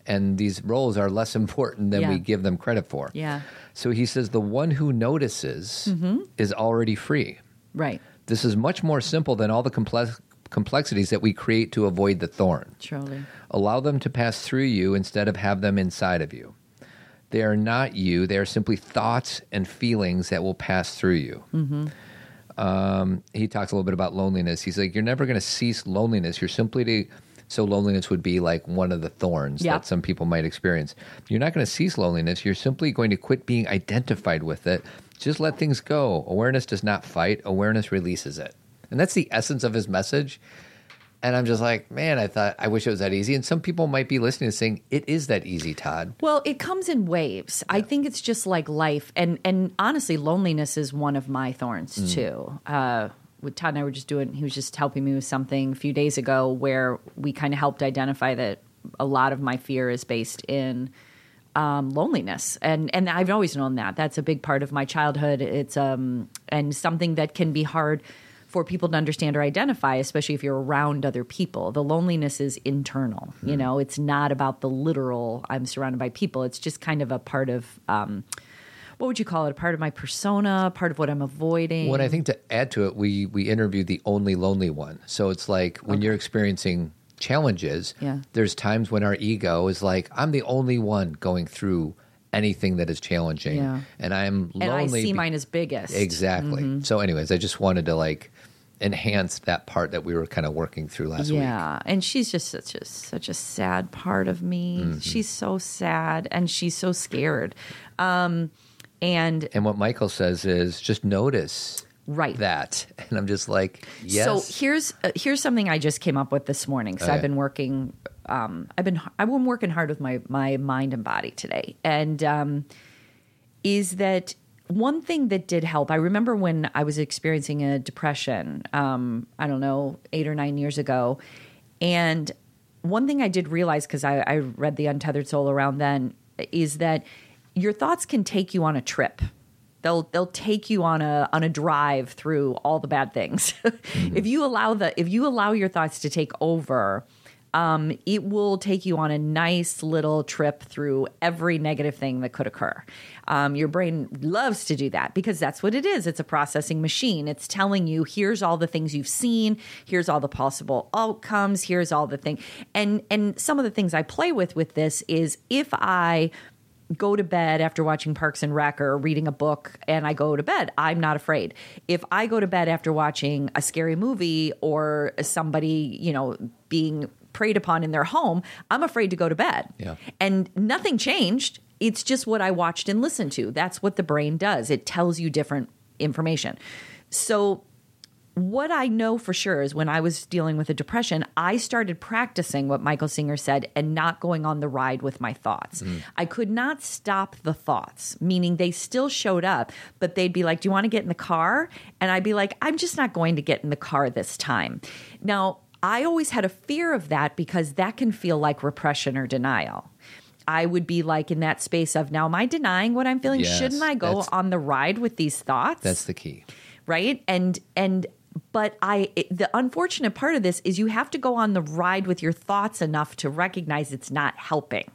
and these roles are less important than Mm-hmm. Yeah. we give them credit for. Yeah. So he says the one who notices Mm-hmm. is already free. right This is much more simple than all the complex complexities that we create to avoid the thorn. truly Allow them to pass through you instead of have them inside of you. They are not you, they are simply thoughts and feelings that will pass through you. Mm-hmm. Um, he talks a little bit about loneliness. He's like, You're never going to cease loneliness. You're simply to. So, loneliness would be like one of the thorns Yep. that some people might experience. You're not going to cease loneliness. You're simply going to quit being identified with it. Just let things go. Awareness does not fight, awareness releases it. And that's the essence of his message. And I'm just like, man, I thought, I wish it was that easy. And some people might be listening and saying, it is that easy, Todd. Well, it comes in waves. I think it's just like life, and and honestly, loneliness is one of my thorns Mm. too. Uh, with Todd and I were just doing. He was just helping me with something a few days ago where we kind of helped identify that a lot of my fear is based in um, loneliness, and and I've always known that. That's a big part of my childhood. It's um and something that can be hard for people to understand or identify, especially if you're around other people. The loneliness is internal. You know, it's not about the literal. I'm surrounded by people. It's just kind of a part of. Um, what would you call it? A part of my persona, part of what I'm avoiding. When I think to add to it, we we interviewed the only lonely one. So it's like when you're experiencing challenges, Yeah. there's times when our ego is like, I'm the only one going through anything that is challenging, Yeah. and I'm and lonely. I see be- mine as biggest. exactly. So, anyways, I just wanted to like enhance that part that we were kind of working through last week. yeah, and she's just such a such a sad part of me. Mm-hmm. She's so sad and she's so scared. Um, and And what Michael says is just notice Right. that, and I'm just like, yes. So here's uh, here's something I just came up with this morning because I've been working. Um, I've been I've been working hard with my my mind and body today, and um, is that one thing that did help? I remember when I was experiencing a depression. Um, I don't know, eight or nine years ago, and one thing I did realize because I, I read the Untethered Soul around then is that your thoughts can take you on a trip. They'll they'll take you on a on a drive through all the bad things. if you allow the if you allow your thoughts to take over, um, it will take you on a nice little trip through every negative thing that could occur. Um, your brain loves to do that because that's what it is. It's a processing machine. It's telling you, here's all the things you've seen, here's all the possible outcomes, here's all the thing. And and some of the things I play with with this is if I go to bed after watching Parks and Rec or reading a book and I go to bed, I'm not afraid. If I go to bed after watching a scary movie or somebody, you know, being preyed upon in their home, I'm afraid to go to bed. Yeah. And nothing changed. It's just what I watched and listened to. That's what the brain does. It tells you different information. So what I know for sure is when I was dealing with a depression, I started practicing what Michael Singer said and not going on the ride with my thoughts. Mm. I could not stop the thoughts, meaning they still showed up, but they'd be like, Do you want to get in the car? And I'd be like, I'm just not going to get in the car this time. Now, I always had a fear of that because that can feel like repression or denial. I would be like in that space of now, am I denying what I'm feeling? Yes, Shouldn't I go on the ride with these thoughts? that's the key. right and and but i it, the unfortunate part of this is you have to go on the ride with your thoughts enough to recognize it's not helping.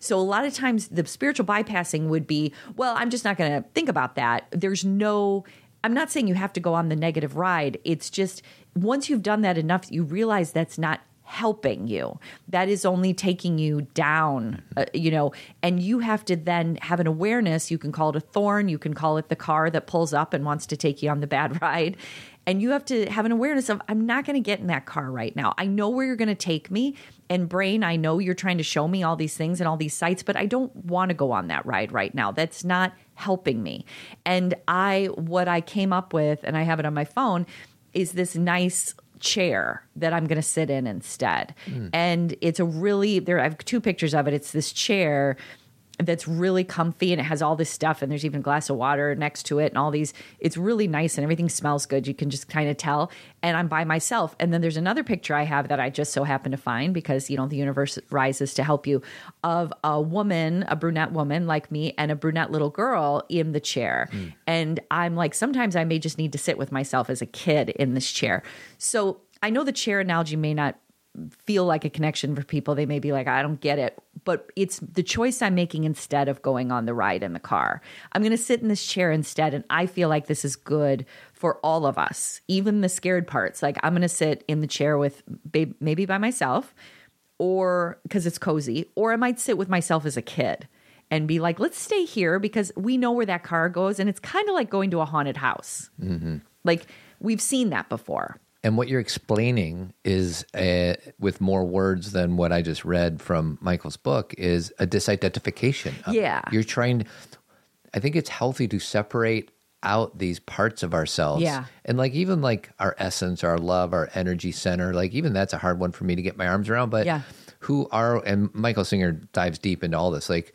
So a lot of times the spiritual bypassing would be well i'm just not going to think about that. There's no i'm not saying you have to go on the negative ride. It's just once you've done that enough you realize that's not helping you. That is only taking you down uh, you know and you have to then have an awareness. You can call it a thorn. You can call it the car that pulls up and wants to take you on the bad ride and you have to have an awareness of i'm not going to get in that car right now i know where you're going to take me and brain i know you're trying to show me all these things and all these sites but i don't want to go on that ride right now that's not helping me and i what i came up with and i have it on my phone is this nice chair that I'm going to sit in instead. Hmm. And it's a really there I have two pictures of it. It's this chair that's really comfy and it has all this stuff and there's even a glass of water next to it and all these it's really nice and everything smells good. You can just kind of tell. And i'm by myself. And then there's another picture i have that i just so happen to find because you know the universe rises to help you of a woman a brunette woman like me and a brunette little girl in the chair. Hmm. And i'm like sometimes i may just need to sit with myself as a kid in this chair. So i know the chair analogy may not feel like a connection for people. They may be like, I don't get it. But it's the choice I'm making instead of going on the ride in the car. I'm going to sit in this chair instead. And I feel like this is good for all of us, even the scared parts. Like, I'm going to sit in the chair with maybe by myself or because it's cozy, or I might sit with myself as a kid and be like, let's stay here because we know where that car goes. And it's kind of like going to a haunted house. Mm-hmm. Like, we've seen that before. And what you're explaining is, uh, with more words than what I just read from Michael's book, is a disidentification. Yeah. You're trying, I think it's healthy to separate out these parts of ourselves. Yeah. And like, even like our essence, our love, our energy center, like, even that's a hard one for me to get my arms around. But Yeah. who are, and Michael Singer dives deep into all this, like,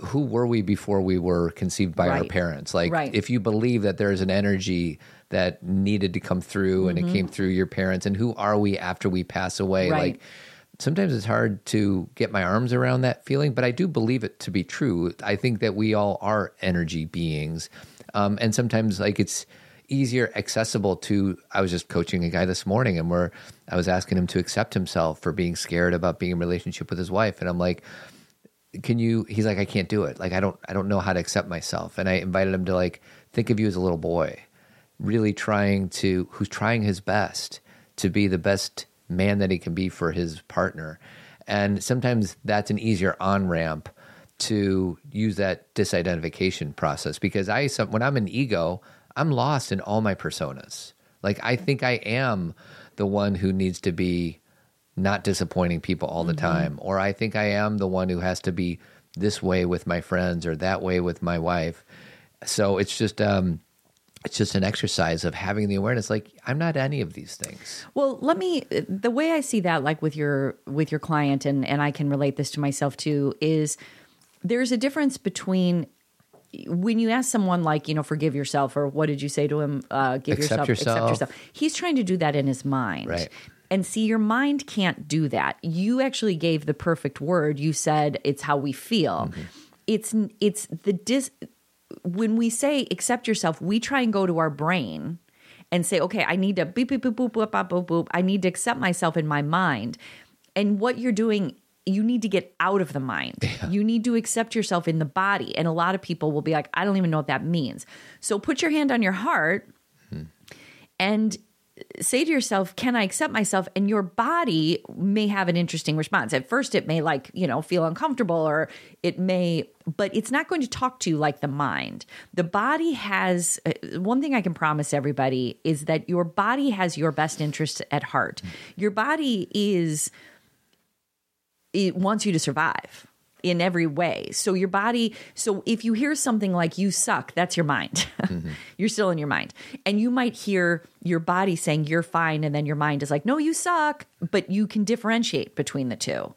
who were we before we were conceived by our parents? Like, Right. if you believe that there is an energy that needed to come through and Mm-hmm. it came through your parents. And who are we after we pass away? Right. like sometimes it's hard to get my arms around that feeling but i do believe it to be true. I think that we all are energy beings. Um, and sometimes like it's easier accessible to i was just coaching a guy this morning and where i was asking him to accept himself for being scared about being in a relationship with his wife. And i'm like can you he's like i can't do it. Like i don't i don't know how to accept myself. And i invited him to like think of you as a little boy really trying to who's trying his best to be the best man that he can be for his partner. And sometimes that's an easier on ramp to use that disidentification process because i some, when i'm an ego i'm lost in all my personas. Like i think i am the one who needs to be not disappointing people all the time or i think i am the one who has to be this way with my friends or that way with my wife. So it's just um it's just an exercise of having the awareness like i'm not any of these things Well, let me the way I see that like with your with your client and and I can relate this to myself too is there's a difference between when you ask someone like, you know, forgive yourself or what did you say to him? Uh give Accept yourself, yourself. accept yourself. He's trying to do that in his mind. Right. And see, your mind can't do that. You actually gave the perfect word. You said it's how we feel. Mm-hmm. It's it's the dis when we say accept yourself, we try and go to our brain and say, okay, I need to beep, beep, boop, boop, boop, boop, boop, boop. I need to accept myself in my mind. And what you're doing, you need to get out of the mind. You need to accept yourself in the body. And a lot of people will be like, I don't even know what that means. So put your hand on your heart hmm. and say to yourself, Can I accept myself? And your body may have an interesting response. At first, it may like, you know, feel uncomfortable or it may, but it's not going to talk to you like the mind. The body has uh, one thing I can promise everybody is that your body has your best interest at heart. Your body is, it wants you to survive in every way. So your body, so if you hear something like you suck, that's your mind. Mm-hmm. you're still in your mind. And you might hear your body saying you're fine and then your mind is like, "No, you suck." But you can differentiate between the two.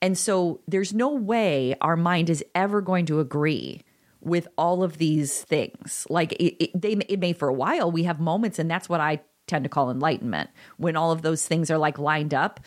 And so there's no way our mind is ever going to agree with all of these things. Like it, it, they, it may for a while we have moments, and that's what I tend to call enlightenment when all of those things are like lined up.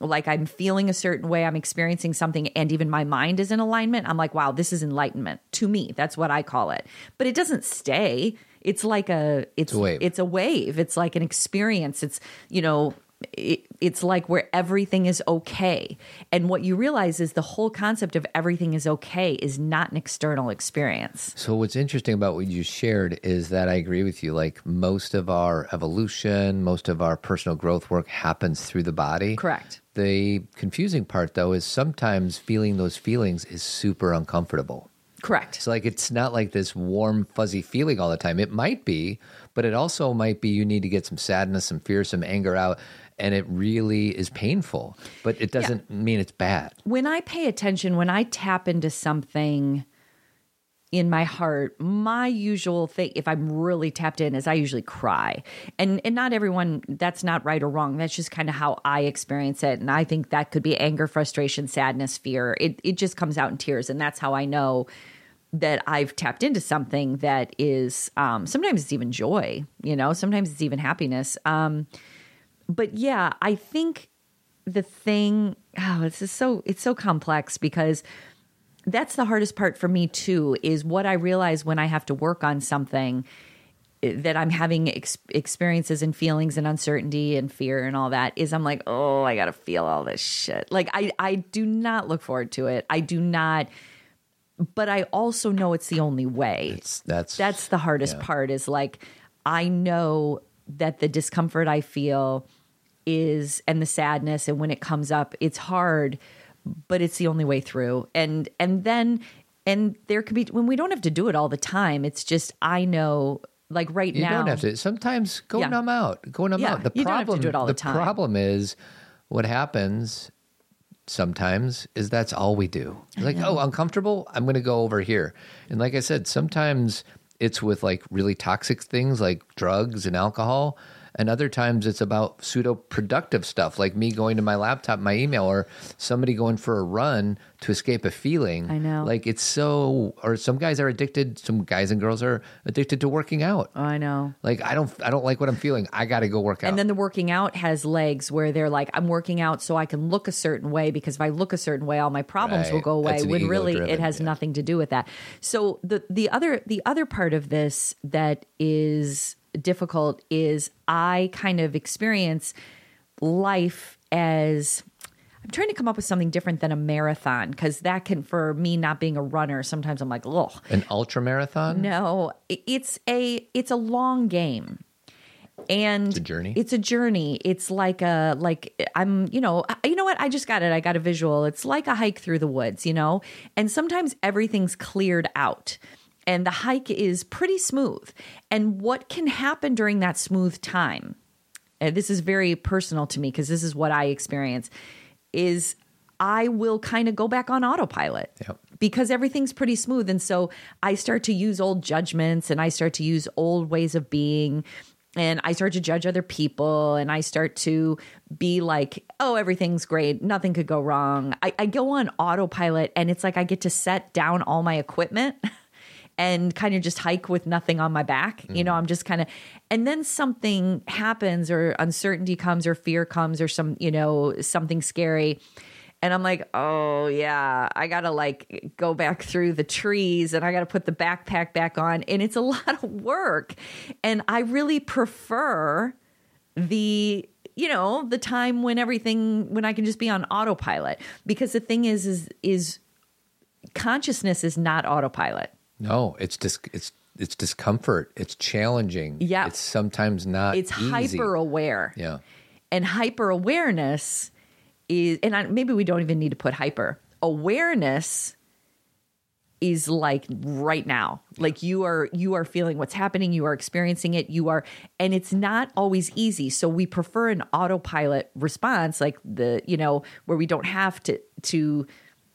Like I'm feeling a certain way, I'm experiencing something, and even my mind is in alignment. I'm like, wow, this is enlightenment to me. That's what I call it. But it doesn't stay. It's like a it's a wave. it's a wave. It's like an experience. It's you know it, it's like where everything is okay. And what you realize is the whole concept of everything is okay is not an external experience. So what's interesting about what you shared is that I agree with you. Like most of our evolution, most of our personal growth work happens through the body. Correct. The confusing part though is sometimes feeling those feelings is super uncomfortable. Correct. So like it's not like this warm, fuzzy feeling all the time. It might be, but it also might be you need to get some sadness, some fear, some anger out, and it really is painful. But it doesn't mean it's bad. When I pay attention, when I tap into something in my heart, my usual thing, if I'm really tapped in, is I usually cry. And and not everyone that's not right or wrong. That's just kind of how I experience it. And I think that could be anger, frustration, sadness, fear. It it just comes out in tears. And that's how I know that I've tapped into something that is um, sometimes it's even joy, you know, sometimes it's even happiness. Um, but yeah, I think the thing, oh, it's just so it's so complex because that's the hardest part for me too. Is what I realize when I have to work on something eh, that I'm having ex- experiences and feelings and uncertainty and fear and all that is I'm like, oh, I got to feel all this shit. Like I I do not look forward to it. I do not but I also know it's the only way. It's that's That's the hardest yeah. part is like I know that the discomfort I feel is and the sadness and when it comes up it's hard but it's the only way through and and then and there could be when we don't have to do it all the time it's just I know like right You now don't have to. Sometimes go Yeah. numb out. Go numb Yeah, out. The you don't have to problem. do it all the time. problem is what happens. Sometimes is that's all we do. Like, oh, uncomfortable. I'm going to go over here. And like I said, sometimes it's with like really toxic things like drugs and alcohol. And other times it's about pseudo productive stuff, like me going to my laptop, my email, or somebody going for a run to escape a feeling. I know. Like it's so, or some guys are addicted. Some guys and girls are addicted to working out. I know. Like I don't, I don't like what I'm feeling. I got to go work out. And then the working out has legs where they're like, I'm working out so I can look a certain way because if I look a certain way, all my problems will go away. When really it has yeah. nothing to do with that. So the the other the other part of this that is difficult is I kind of experience life as I'm trying to come up with something different than a marathon because that can, for me, not being a runner, sometimes I'm like, ugh. an ultra marathon. No, it's a it's a long game. And It's a journey? It's a journey. It's like a like I'm, you know, you know what? I just got it. I got a visual. It's like a hike through the woods, you know? And sometimes everything's cleared out. And the hike is pretty smooth. And what can happen during that smooth time? and this is very personal to me because this is what I experience is I will kind of go back on autopilot Yep. because everything's pretty smooth and so I start to use old judgments and I start to use old ways of being and I start to judge other people and I start to be like, oh, everything's great. Nothing could go wrong. I, I go on autopilot and it's like I get to set down all my equipment and kind of just hike with nothing on my back. You know, I'm just kind of, and then something happens or uncertainty comes or fear comes or some, you know, something scary. And I'm like, oh, yeah, I got to like go back through the trees and I got to put the backpack back on. And it's a lot of work. And I really prefer the you know the time when everything when i can just be on autopilot because the thing is is is consciousness is not autopilot No, it's dis- it's it's discomfort. It's challenging. Yeah. it's sometimes not. it's easy. hyper aware Yeah, and hyper awareness is and I, maybe we don't even need to put hyper awareness is like right now like you are you are feeling what's happening you are experiencing it you are and it's not always easy so we prefer an autopilot response like the you know where we don't have to to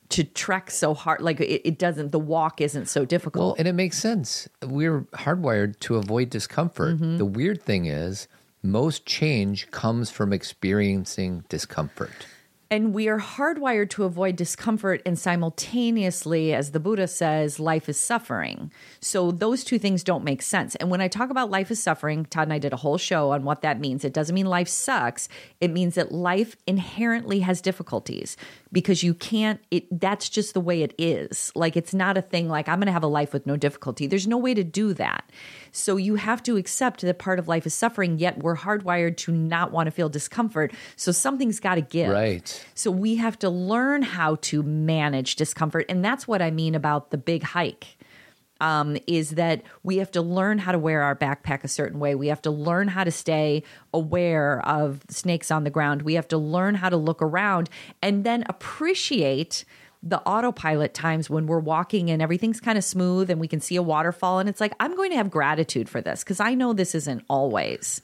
to trek so hard like it, it doesn't the walk isn't so difficult. Well, and it makes sense. We're hardwired to avoid discomfort. Mm-hmm. The weird thing is, most change comes from experiencing discomfort. And we are hardwired to avoid discomfort, and simultaneously, as the Buddha says, life is suffering. So those two things don't make sense. And when I talk about life is suffering, Todd and I did a whole show on what that means. It doesn't mean life sucks. It means that life inherently has difficulties because you can't, it, that's just the way it is. Like it's not a thing like I'm going to have a life with no difficulty. There's no way to do that. So you have to accept that part of life is suffering, yet we're hardwired to not want to feel discomfort. So something's got to give. Right. So we have to learn how to manage discomfort. And that's what I mean about the big hike. Um, is that we have to learn how to wear our backpack a certain way. We have to learn how to stay aware of snakes on the ground. We have to learn how to look around and then appreciate the autopilot times when we're walking and everything's kind of smooth and we can see a waterfall. And it's like, I'm going to have gratitude for this because I know this isn't always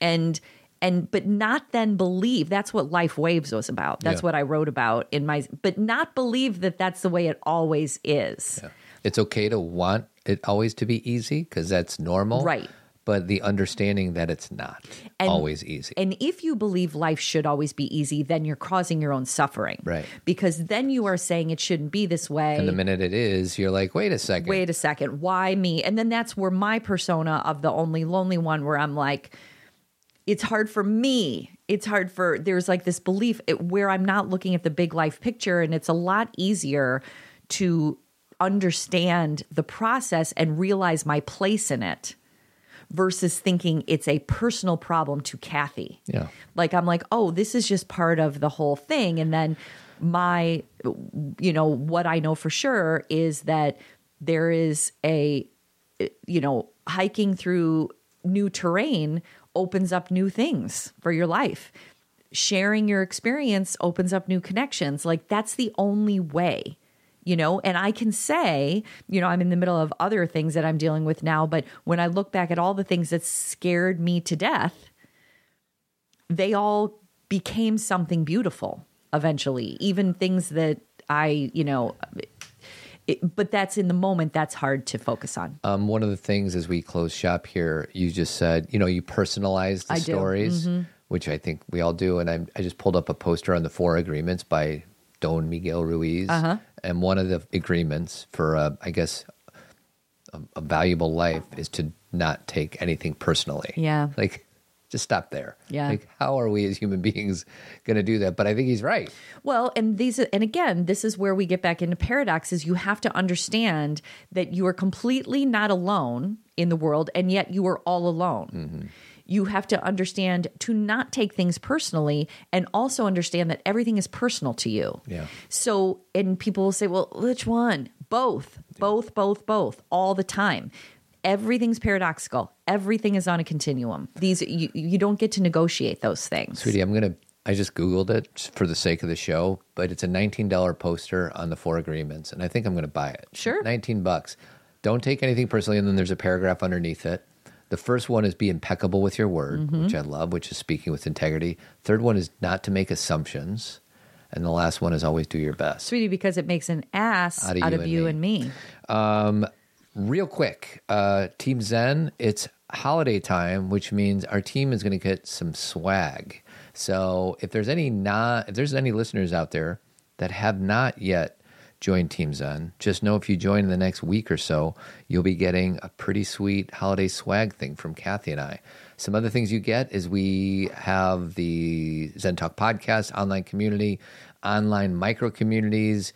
and and but not then believe that's what life waves was about that's Yeah. what i wrote about in my but not believe that that's the way it always is It's okay to want it always to be easy because that's normal. Right. But the understanding that it's not And- always easy. and if you believe life should always be easy then you're causing your own suffering Right. because then you are saying it shouldn't be this way and the minute it is, you're like, wait a second. wait a second why me and then that's where my persona of the only lonely one where i'm like it's hard for me it's hard for there's like this belief where i'm not looking at the big life picture and it's a lot easier to understand the process and realize my place in it versus thinking it's a personal problem to cathy. Yeah. like i'm like oh this is just part of the whole thing. And then my you know what i know for sure is that there is a you know hiking through new terrain opens up new things for your life. Sharing your experience opens up new connections. Like that's the only way you know and i can say you know i'm in the middle of other things that i'm dealing with now but when i look back at all the things that scared me to death they all became something beautiful eventually even things that i you know it, but that's in the moment. That's hard to focus on. Um, one of the things as we close shop here, you just said, you know, you personalize the I do. Mm-hmm. stories, which I think we all do. And I, I just pulled up a poster on the four agreements by Don Miguel Ruiz. Uh-huh. And one of the agreements for, uh, I guess, a, a valuable life is to not take anything personally. Yeah. Like, just stop there. Yeah. Like, how are we as human beings going to do that? But I think he's right. Well, and these, and again, this is where we get back into paradoxes. You have to understand that you are completely not alone in the world, and yet you are all alone. You have to understand to not take things personally, and also understand that everything is personal to you. Yeah. So, and people will say, well, which one? Both, both, both, both, all the time. Everything's paradoxical. Everything is on a continuum. These you, you don't get to negotiate those things. Sweetie, I'm gonna. I just googled it for the sake of the show, but it's a $19 poster on the four agreements, and I think I'm gonna buy it. Sure. 19 bucks. Don't take anything personally, and then there's a paragraph underneath it. The first one is be impeccable with your word, Mm-hmm. which I love, which is speaking with integrity. Third one is not to make assumptions, and the last one is always do your best. Sweetie, because it makes an ass Out out of of, you you, and and me. Real quick, uh, Team Zen, it's holiday time, which means our team is going to get some swag. So if there's any not, if there's any listeners out there that have not yet joined Team Zen, just know if you join in the next week or so, you'll be getting a pretty sweet holiday swag thing from Cathy and I. Some other things you get is we have the Zen Talk podcast, online community, online micro communities.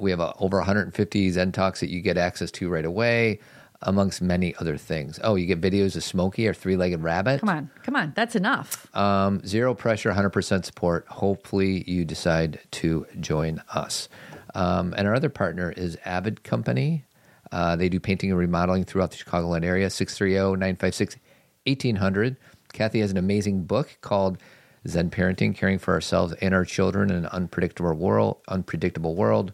We have uh, over 150 Zen Talks that you get access to right away, amongst many other things. Oh, you get videos of Smokey, our three legged rabbit. Come on, come on. That's enough. Um, zero pressure, 100% support. Hopefully, you decide to join us. Um, and our other partner is Avid Company. Uh, they do painting and remodeling throughout the Chicagoland area, oh, 630 956 1800. Cathy has an amazing book called Zen Parenting Caring for Ourselves and Our Children in an Unpredictable World. Unpredictable world.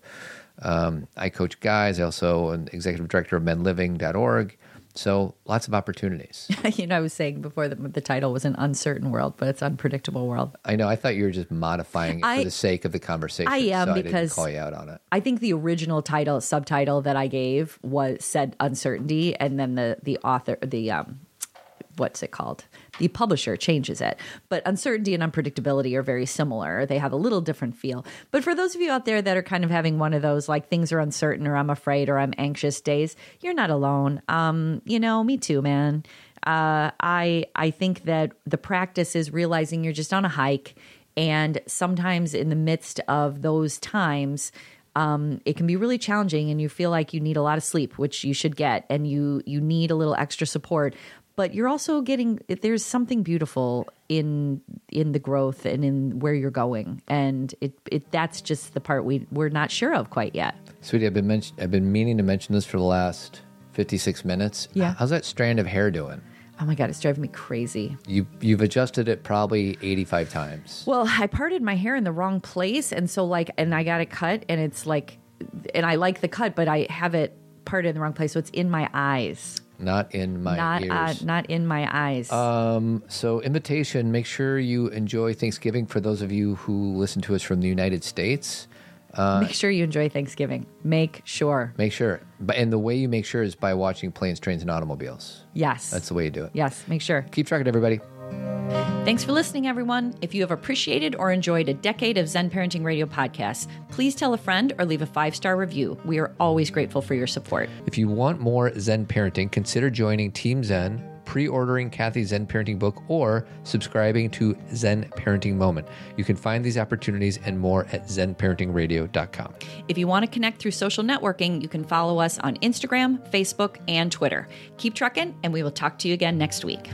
Um, I coach guys. I also am executive director of menliving.org. So lots of opportunities. you know, I was saying before that the title was an uncertain world, but it's unpredictable world. I know. I thought you were just modifying it I- for the sake of the conversation. I am so I because- didn't call you out on it. I think the original title subtitle that I gave was said uncertainty, and then the the author the um what's it called? The publisher changes it. But uncertainty and unpredictability are very similar. They have a little different feel. But for those of you out there that are kind of having one of those like things are uncertain or i'm afraid or i'm anxious days you're not alone. Um you know me too man. Uh i i think that the practice is realizing you're just on a hike. And sometimes in the midst of those times um, it can be really challenging and you feel like you need a lot of sleep which you should get. And you you need a little extra support but you're also getting there's something beautiful in in the growth and in where you're going and it, it that's just the part we we're not sure of quite yet Sweetie, I've been mention- I've been meaning to mention this for the last 56 minutes. Yeah. How's that strand of hair doing? oh my god it's driving me crazy You you've adjusted it probably 85 times. Well, I parted my hair in the wrong place, and so like, and I got it cut, and it's like, and I like the cut, but I have it parted in the wrong place, so it's in my eyes, Not in my not uh, ears. not in my eyes. Um, so invitation, make sure you enjoy Thanksgiving for those of you who listen to us from the United States. Make sure you enjoy Thanksgiving. Make sure. Make sure. But and the way you make sure is by watching planes, trains, and automobiles. Yes. That's the way you do it. yes. Make sure. Keep track of everybody. Thanks for listening, everyone. If you have appreciated or enjoyed a decade of Zen Parenting Radio podcasts, please tell a friend or leave a five star review. We are always grateful for your support. If you want more Zen parenting, consider joining Team Zen, pre ordering Cathy's Zen parenting book, or subscribing to Zen Parenting Moment. You can find these opportunities and more at zenparentingradio.com. If you want to connect through social networking, you can follow us on Instagram, Facebook, and Twitter. Keep trucking, and we will talk to you again next week.